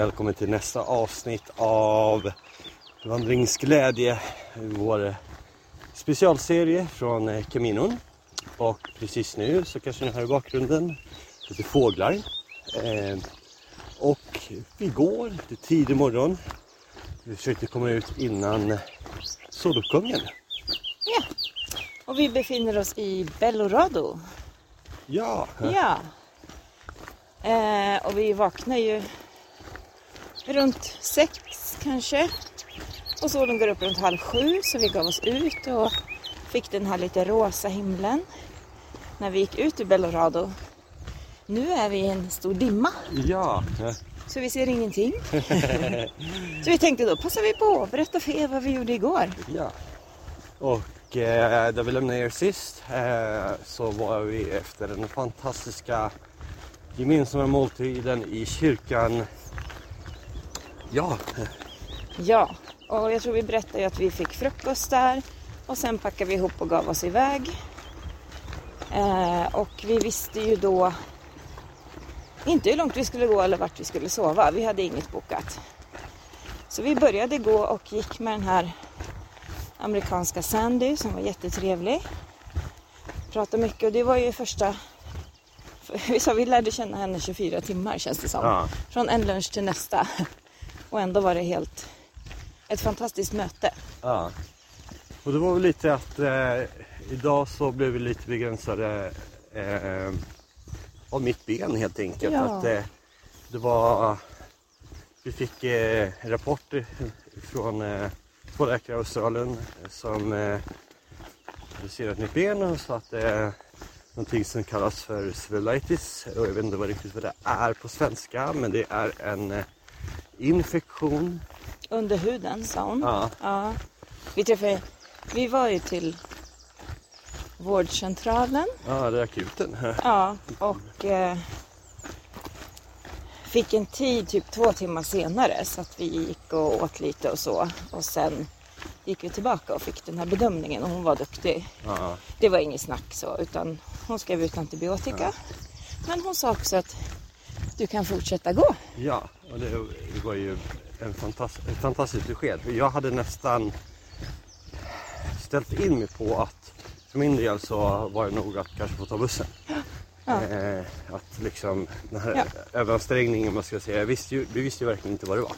välkommen till nästa avsnitt av Vandringsglädje. Vår specialserie från Caminon. Och precis nu så kanske ni hör i bakgrunden lite fåglar. Eh, och vi går, det är tidig morgon. Vi försökte komma ut innan soluppgången. Ja, och vi befinner oss i Bellorado. Ja, Ja. Eh, och vi vaknar ju runt sex kanske. Och solen går upp runt halv sju så vi gav oss ut och fick den här lite rosa himlen när vi gick ut ur Bellorado. Nu är vi i en stor dimma ja. så vi ser ingenting. så vi tänkte då passar vi på att berätta för er vad vi gjorde igår. Ja. Och eh, där vi lämnade er sist eh, så var vi efter den fantastiska gemensamma måltiden i kyrkan. Ja, Ja, och jag tror vi berättade ju att vi fick frukost där och sen packade vi ihop och gav oss iväg. Eh, och vi visste ju då inte hur långt vi skulle gå eller vart vi skulle sova. Vi hade inget bokat. Så vi började gå och gick med den här amerikanska Sandy som var jättetrevlig. Pratade mycket och det var ju första... Vi sa vi lärde känna henne 24 timmar känns det som. Ja. Från en lunch till nästa. Och ändå var det helt ett fantastiskt möte. ja. Och det var väl lite att eh, idag så blev vi lite begränsade eh, av mitt ben helt enkelt. Ja. Att, eh, det var, vi fick eh, rapporter från eh, två läkare i Australien som eh, sett mitt ben och sa att det är någonting som kallas för cellulitis. Och jag vet inte vad riktigt vad det är på svenska men det är en eh, infektion. Under huden sa hon. Ja. Ja. Vi träffade, vi var ju till vårdcentralen. Ja, det är akuten. Ja, och eh, fick en tid typ två timmar senare så att vi gick och åt lite och så. Och sen gick vi tillbaka och fick den här bedömningen och hon var duktig. Ja, Det var inget snack så utan hon skrev ut antibiotika. Men hon sa också att du kan fortsätta gå. ja och det, det var ju en fantastisk, ett fantastiskt besked. Jag hade nästan ställt in mig på att för min del så var det nog att kanske få ta bussen. Ja. Eh, att liksom den här Ja. överansträngningen, man ska säga, jag visste ju, vi visste ju verkligen inte vad det var.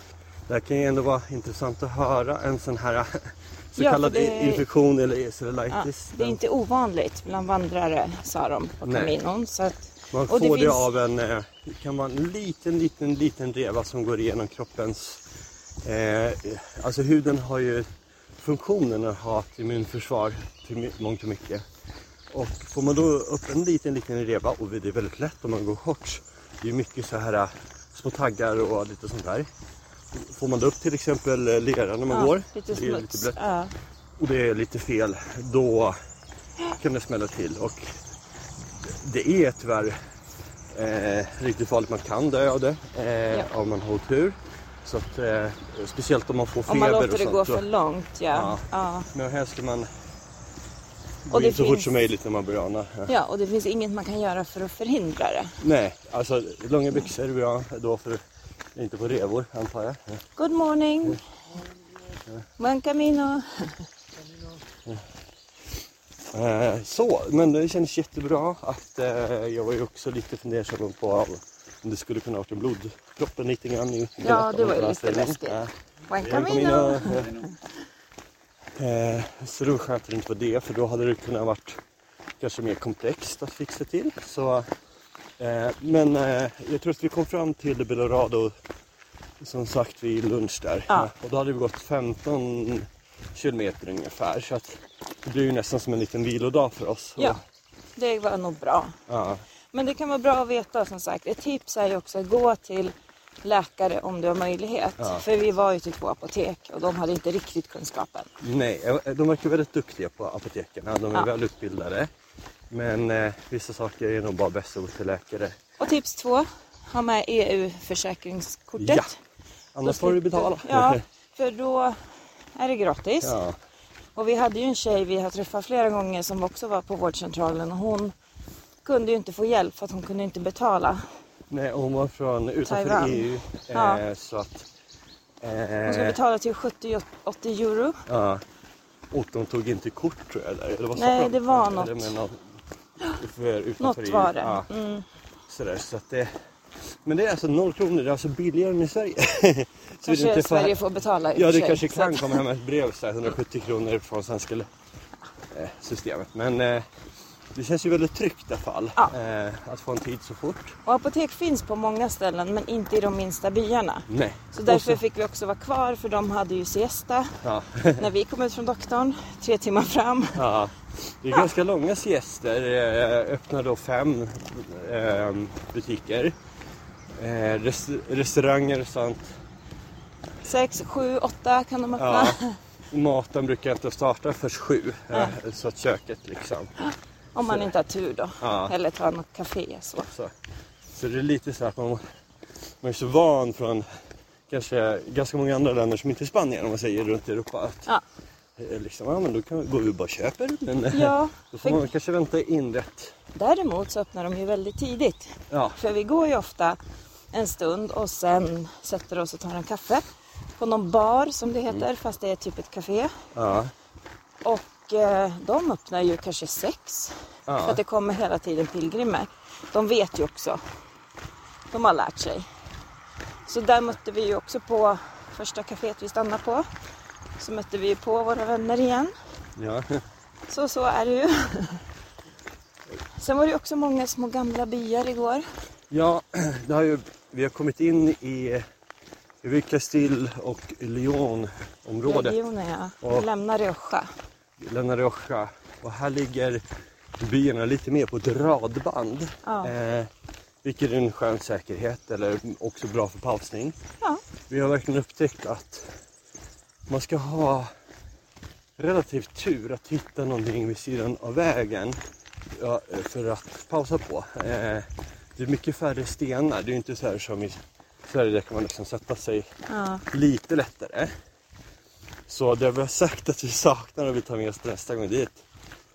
Det här kan ju ändå vara intressant att höra en sån här så Ja, kallad det- infektion eller Ja, cellulitis. det är inte ovanligt bland vandrare sa de på. Caminon. Så att, Man får det det, finns- av en, eh, kan vara en liten, liten, liten reva som går igenom kroppens... Eh, alltså huden har ju funktionen att ha ett immunförsvar till mångt och mycket. Och får man då upp en liten, liten reva och det är väldigt lätt om man går shorts. Det är mycket så här eh, små taggar och lite sånt där. Får man då upp till exempel eh, lera när man ja, går, lite det är lite blött ja. och det är lite fel, då kan det smälla till. Och det är tyvärr eh, riktigt farligt. Man kan dö av det eh, Ja. om man har otur. Så att, eh, speciellt om man får feber Om man låter det gå för långt. Ja. Ja. Ja. Men helst ska man gå in så fort finns- som möjligt när man börjar ana. Ja. ja, och det finns inget man kan göra för att förhindra det. Nej, alltså långa byxor är bra då för inte på revor antar jag. Ja. Good morning. Buen camino. Eh, så, men det kändes jättebra att eh, jag var ju också lite fundersam på om det skulle kunna varit en blodpropp lite grann i Ja, det var ju lite läskigt. Camino. Eh, så det var skönt att det inte var det för då hade det kunnat varit kanske mer komplext att fixa till. Så, eh, men eh, jag tror att vi kom fram till Belorado som sagt vid lunch där. Ja. Och då hade vi gått 15 kilometer ungefär så att det blir ju nästan som en liten vilodag för oss. Ja, det var nog bra. ja, Men det kan vara bra att veta som sagt. Ett tips är ju också att gå till läkare om du har möjlighet. Ja. För vi var ju till två apotek och de hade inte riktigt kunskapen. nej, de verkar väldigt duktiga på apoteken. De är Ja. väl utbildade. Men eh, vissa saker är nog bara bäst att gå till läkare. Och tips två, ha med EU-försäkringskortet. Ja, Annars får du betala. Ja, för då är det gratis. ja. Och vi hade ju en tjej vi har träffat flera gånger som också var på vårdcentralen och hon kunde ju inte få hjälp för att hon kunde inte betala Nej, hon var från utanför Taiwan. EU. Ja. Eh, så att... Hon ska Eh, betala till 70-80 euro. ja. Och de tog inte kort tror jag. Eller vad Nej, de? det var Eller något. något för utanför Något EU. var det. Ja, Mm. sådär, så att det, men det är alltså noll kronor, det är alltså billigare än i Sverige. Så Kanske inte Sverige får betala i Ja, det sig, kanske så kan att- komma hem ett brev så här, 170 kronor från svenska eh, systemet. Men eh, det känns ju väldigt tryggt i alla fall Ja. eh, att få en tid så fort. Och apotek finns på många ställen men inte i de minsta byarna. Nej. Så därför Och fick vi också vara kvar för de hade ju siesta ja, när vi kom ut från doktorn. Tre timmar fram. ja, det är ganska långa siester. Eh, öppnar då fem eh, butiker. Eh, res restauranger och sånt. Sex, sju, åtta kan de öppna. Ja. Maten brukar inte starta först sju. Eh, så att köket liksom. Om man inte har tur då. Ja. Eller tar något café så. Så, så det är lite så att man, man är så van från kanske ganska många andra länder som inte är Spanien om man säger runt i Europa. Att, Ja. eh, liksom, ja men då kan, går vi och bara köper. Men eh, Ja, då får man kanske vänta in rätt. däremot så öppnar de ju väldigt tidigt. Ja, För vi går ju ofta en stund och sen sätter oss och tar en kaffe. På någon bar som det heter, fast det är typ ett café. ja, Och eh, de öppnar ju kanske sex. För ja. att det kommer hela tiden pilgrimer. De vet ju också. De har lärt sig. Så där mötte vi ju också på första kaféet vi stannade på. Så mötte vi på våra vänner igen. ja. Så så är det ju. Sen var det också många små gamla byar igår. ja det har ju, vi har kommit in i Viclastil och Lyon-området. Regionen ja. Och- lämnar Rioja. La Rioja. Och här ligger byarna lite mer på ett radband. Ja. Eh, vilket är en skön säkerhet eller också bra för pausning. Ja. Vi har verkligen upptäckt att man ska ha relativt tur att hitta någonting vid sidan av vägen ja, för att pausa på. Eh, det är mycket färre stenar. Det är inte så här som i Sverige där kan man liksom sätta sig Ja. lite lättare. Så det vi har sagt att vi saknar och vi tar med oss nästa gång det är ett,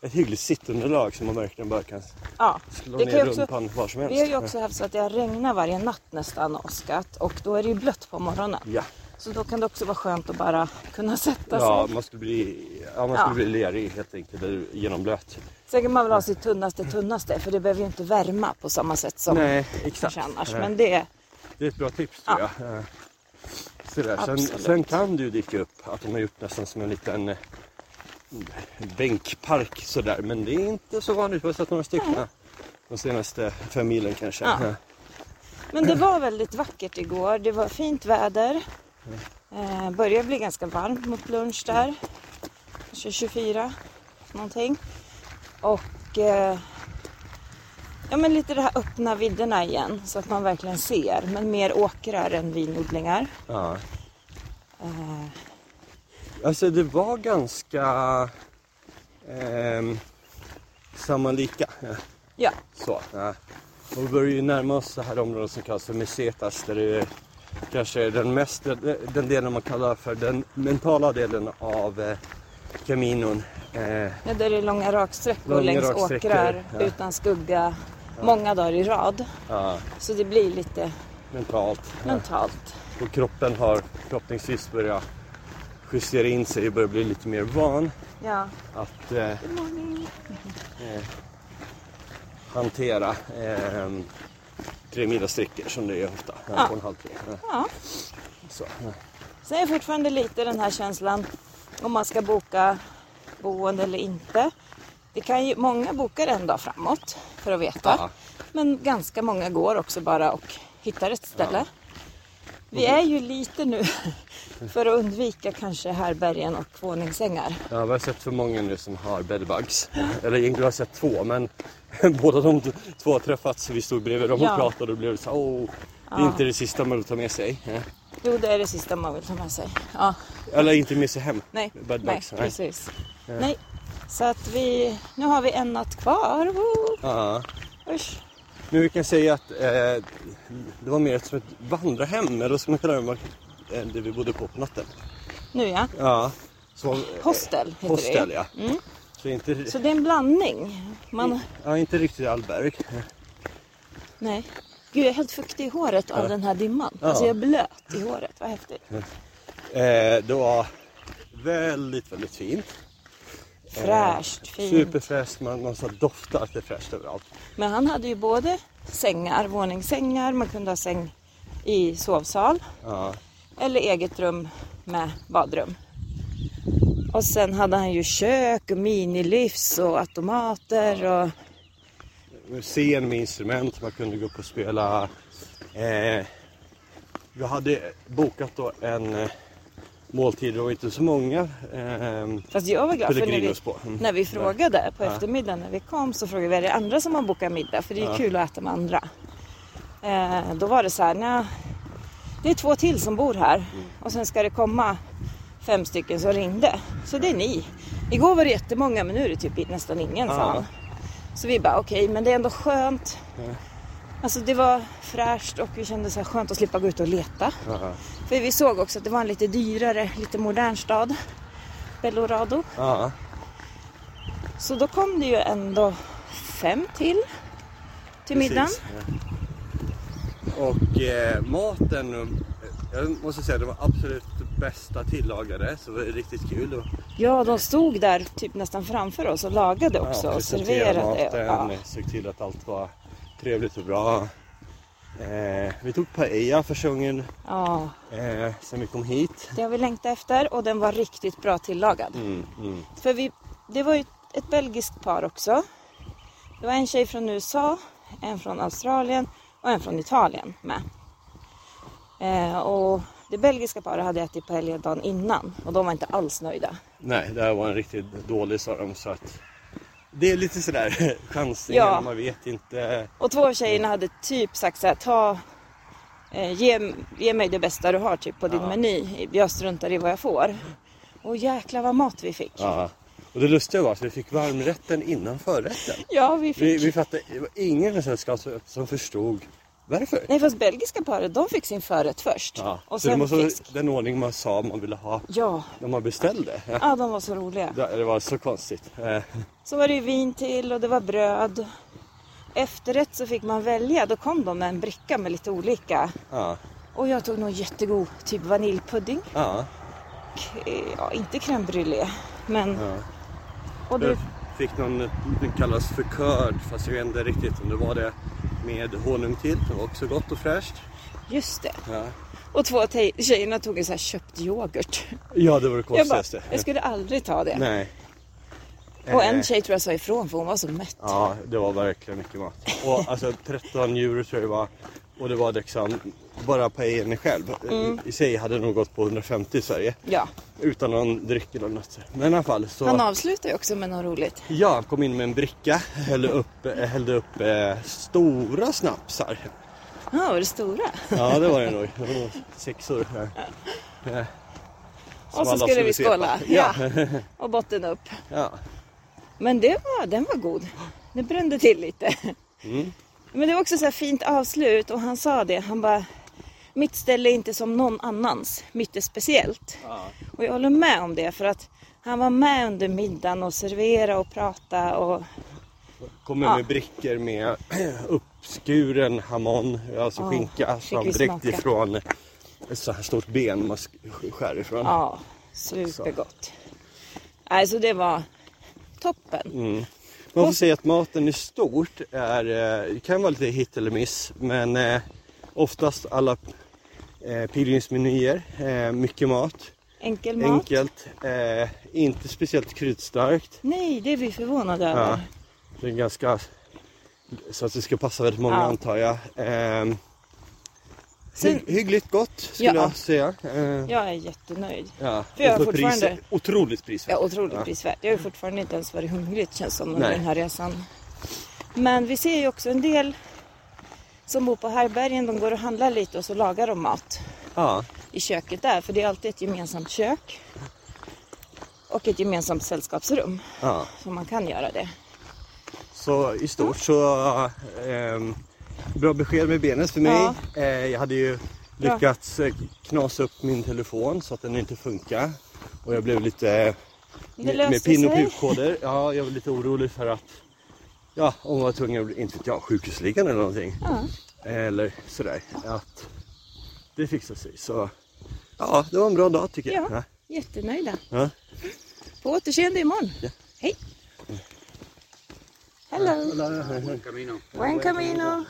ett hyggligt sittunderlag som man verkligen bara kan ja. slå Det kan ner ju också- rumpan var som helst. Vi har ju också haft så att det har regnat varje natt nästan och åskat och då är det ju blött på morgonen. Ja, Så då kan det också vara skönt att bara kunna sätta ja sig. man skulle bli, ja, man Ja. skulle bli lerig helt enkelt, eller genomblöt. Sen kan man väl ha sitt tunnaste tunnaste för det behöver ju inte värma på samma sätt som Nej, exakt. annars. Men det, Det är ett bra tips tror Ja. jag. Sådär. Sen, sen kan det ju dyka upp att de har gjort nästan som en liten eh, bänkpark sådär. Men det är inte så vanligt. Vi har sett några stycken de senaste fem milen kanske. Ja. Men det var väldigt vackert igår. Det var fint väder. Eh, började bli ganska varmt mot lunch där. Kanske 24 någonting. Och eh, ja, men lite det här öppna vidderna igen så att man verkligen ser. Men mer åkrar än vinodlingar. Ja. Eh, Alltså det var ganska ehm, sammanlika. Ja. Så. Ja. Och vi börjar ju närma oss det här området som kallas för Mesetas där det är kanske den mest, den delen man kallar för den mentala delen av eh, Caminon. Eh, Ja, där det är långa raksträckor Långa längs raksträckor, åkrar ja. utan skugga många dagar i rad. ja, Så det blir lite mentalt. Ja. mentalt. Och kroppen har förhoppningsvis börjat justera in sig och börjar bli lite mer van Ja. att eh, eh, hantera eh, tre mila sträckor som det är ofta. Ja. Ja. Och en halv, tre. Ja. ja. Så, ja. Sen är fortfarande lite den här känslan om man ska boka boende eller inte. Det kan ju, många bokar en dag framåt för att veta. Ja. Men ganska många går också bara och hittar ett ställe. Vi är ju lite nu för att undvika kanske härbergen och våningssängar. Ja, vi har sett för många nu som har bedbugs. Eller egentligen har jag sett två men båda de två har träffats. Vi stod bredvid dem och Ja. pratade och blev så åh, det är Ja. inte det sista man vill ta med sig. Ja. Jo, det är det sista man vill ta med sig. Ja, Eller inte med sig hem. nej, Bedbugs. nej. precis. Nej, så att vi, nu har vi en natt kvar. Ja. Usch. Men vi kan säga att eh, det var mer ett, som ett vandrarhem, eller ska man kalla det, eh, det vi bodde på på natten. Nu ja, Ja. Så, eh, hostel heter hostel det. ja. Mm. Så inte, Så det är en blandning. Man, ja, inte riktigt Allberg. nej. Gud, jag är helt fuktig i håret av den här dimman. Ja. Alltså jag är blöt i håret. Vad häftigt. Eh, det var väldigt, väldigt fint. Fräscht, fint. Superfräscht, man, man så doftar att det är fräscht överallt. Men han hade ju både sängar, våningssängar, man kunde ha säng i sovsal Ja. eller eget rum med badrum. Och sen hade han ju kök och minilivs och automater och Scen med instrument, man kunde gå upp och spela. Eh, vi hade bokat då en måltid, det var inte så många. Eh, Fast jag var glad för när vi. Mm. när vi frågade på Ja. eftermiddagen när vi kom så frågade vi är det andra som har bokat middag för det är Ja. kul att äta med andra. Eh, då var det så här, nej, det är två till som bor här Mm. och sen ska det komma fem stycken som ringde. Så det är ni. Igår var det jättemånga men nu är det typ nästan ingen sa han. Så vi bara okej men det är ändå skönt. Ja. Alltså det var fräscht och vi kände så här skönt att slippa gå ut och leta. Ja. För vi såg också att det var en lite dyrare, lite modern stad. Bellorado. Ja. Så då kom det ju ändå fem till till middagen. Precis. Och eh, maten, eh, jag måste säga det var absolut bästa tillagade så det var riktigt kul. Och, Ja, de stod där typ nästan framför oss och lagade också och presenterade serverade. maten, Ja. såg till att allt var trevligt och bra. Eh, vi tog paella första gången ja, eh, sen vi kom hit. det har vi längtat efter och den var riktigt bra tillagad. Mm, mm. För vi, det var ju ett belgiskt par också. Det var en tjej från USA, en från Australien och en från Italien med. Eh, och det belgiska paret hade ätit paella dagen innan och de var inte alls nöjda. Nej, det här var en riktigt dålig sa de så att det är lite sådär chansningar, Ja. man vet inte. Och två av tjejerna hade typ sagt så här, ta, eh, ge, ge mig det bästa du har typ på din Ja. meny. Jag struntar i vad jag får. Och jäklar vad mat vi fick. Ja. Och det lustiga var att vi fick varmrätten innan förrätten. Ja, vi fick. Vi, vi fattade, det var ingen i sällskapet som förstod varför. Nej, fast belgiska paret, de fick sin förrätt först. Ja. Och så det sen var så fisk. den ordning man sa man ville ha Ja. när man beställde. Ja. ja, de var så roliga. Det det var så konstigt. Eh, Så var det ju vin till och det var bröd. Efterrätt så fick man välja. Då kom de med en bricka med lite olika. Ja. Och jag tog nog jättegod typ vaniljpudding. Ja. K- Ja, inte crème brûlée. Men... ja. Och det, Jag fick någon, den kallas för curd fast jag vet inte riktigt om det var det med honung till. Det var också gott och fräscht. just det. Ja, Och två tjejerna tog en så här köpt yoghurt. ja det var det Jag, bara, konstigaste. jag skulle aldrig ta det. Nej. Och Eh, en tjej tror jag sa ifrån för hon var så mätt. Ja, det var verkligen mycket mat. Och alltså 13 euro tror jag det var. Och det var liksom bara paellen själv. Mm. I sig hade nog gått på 150 i Sverige. Ja. Utan någon dryck eller något. Men i alla fall så. Han avslutar ju också med något roligt. Ja, kom in med en bricka. Hällde upp, hällde upp eh, stora snapsar. Ja, var det stora? Ja, det var det nog. Det var nog sexor. som Och så skulle vi skåla. Ja. Och botten upp. ja. Men det var, den var god. Det brände till lite. Mm. Men det var också så fint avslut och han sa det. Han bara, mitt ställe är inte som någon annans. Mitt är speciellt. Ja. Och jag håller med om det för att han var med under middagen och servera och prata och Kommer Ja. med brickor med uppskuren hamon, alltså Ja, skinka som direkt ifrån ett så här stort ben man sk- skär ifrån. ja, supergott. Alltså det var toppen. Mm. Man får säga att maten i stort är, eh, kan vara lite hit eller miss, men eh, oftast alla eh, pilgrimsmenyer, eh, mycket mat, Enkel mat. enkelt, eh, inte speciellt kryddstarkt. Nej, det är vi förvånade Ja. över. Det är ganska, så att det ska passa väldigt många Ja. antar jag. Eh, Sen- Hy- hyggligt gott skulle Ja. jag säga. Eh, Jag är jättenöjd. ja. För jag Och pris- fortfarande- Otroligt prisvärt. Ja, otroligt prisvärt. Jag har fortfarande inte ens varit hungrig känns som under Nej. den här resan. Men vi ser ju också en del som bor på härbergen. De går och handlar lite och så lagar de mat Ja. i köket där. För det är alltid ett gemensamt kök. Och ett gemensamt sällskapsrum. ja. Så man kan göra det. Så i stort så ehm, bra besked med benet för mig. Ja. Eh, jag hade ju lyckats eh, knasa upp min telefon så att den inte funkar. Och jag blev lite eh, med, med pin och pukkoder. Ja, jag var lite orolig för att Ja, om man var tvungen att bli, inte vet jag, sjukhusliggande eller någonting. Ja. Eller sådär. Att det fixar sig. Så ja, det var en bra dag tycker jag. Ja, jättenöjda. Ja. På återseende imorgon. Ja. Hej! Hello! Ja. Camino. Buen camino!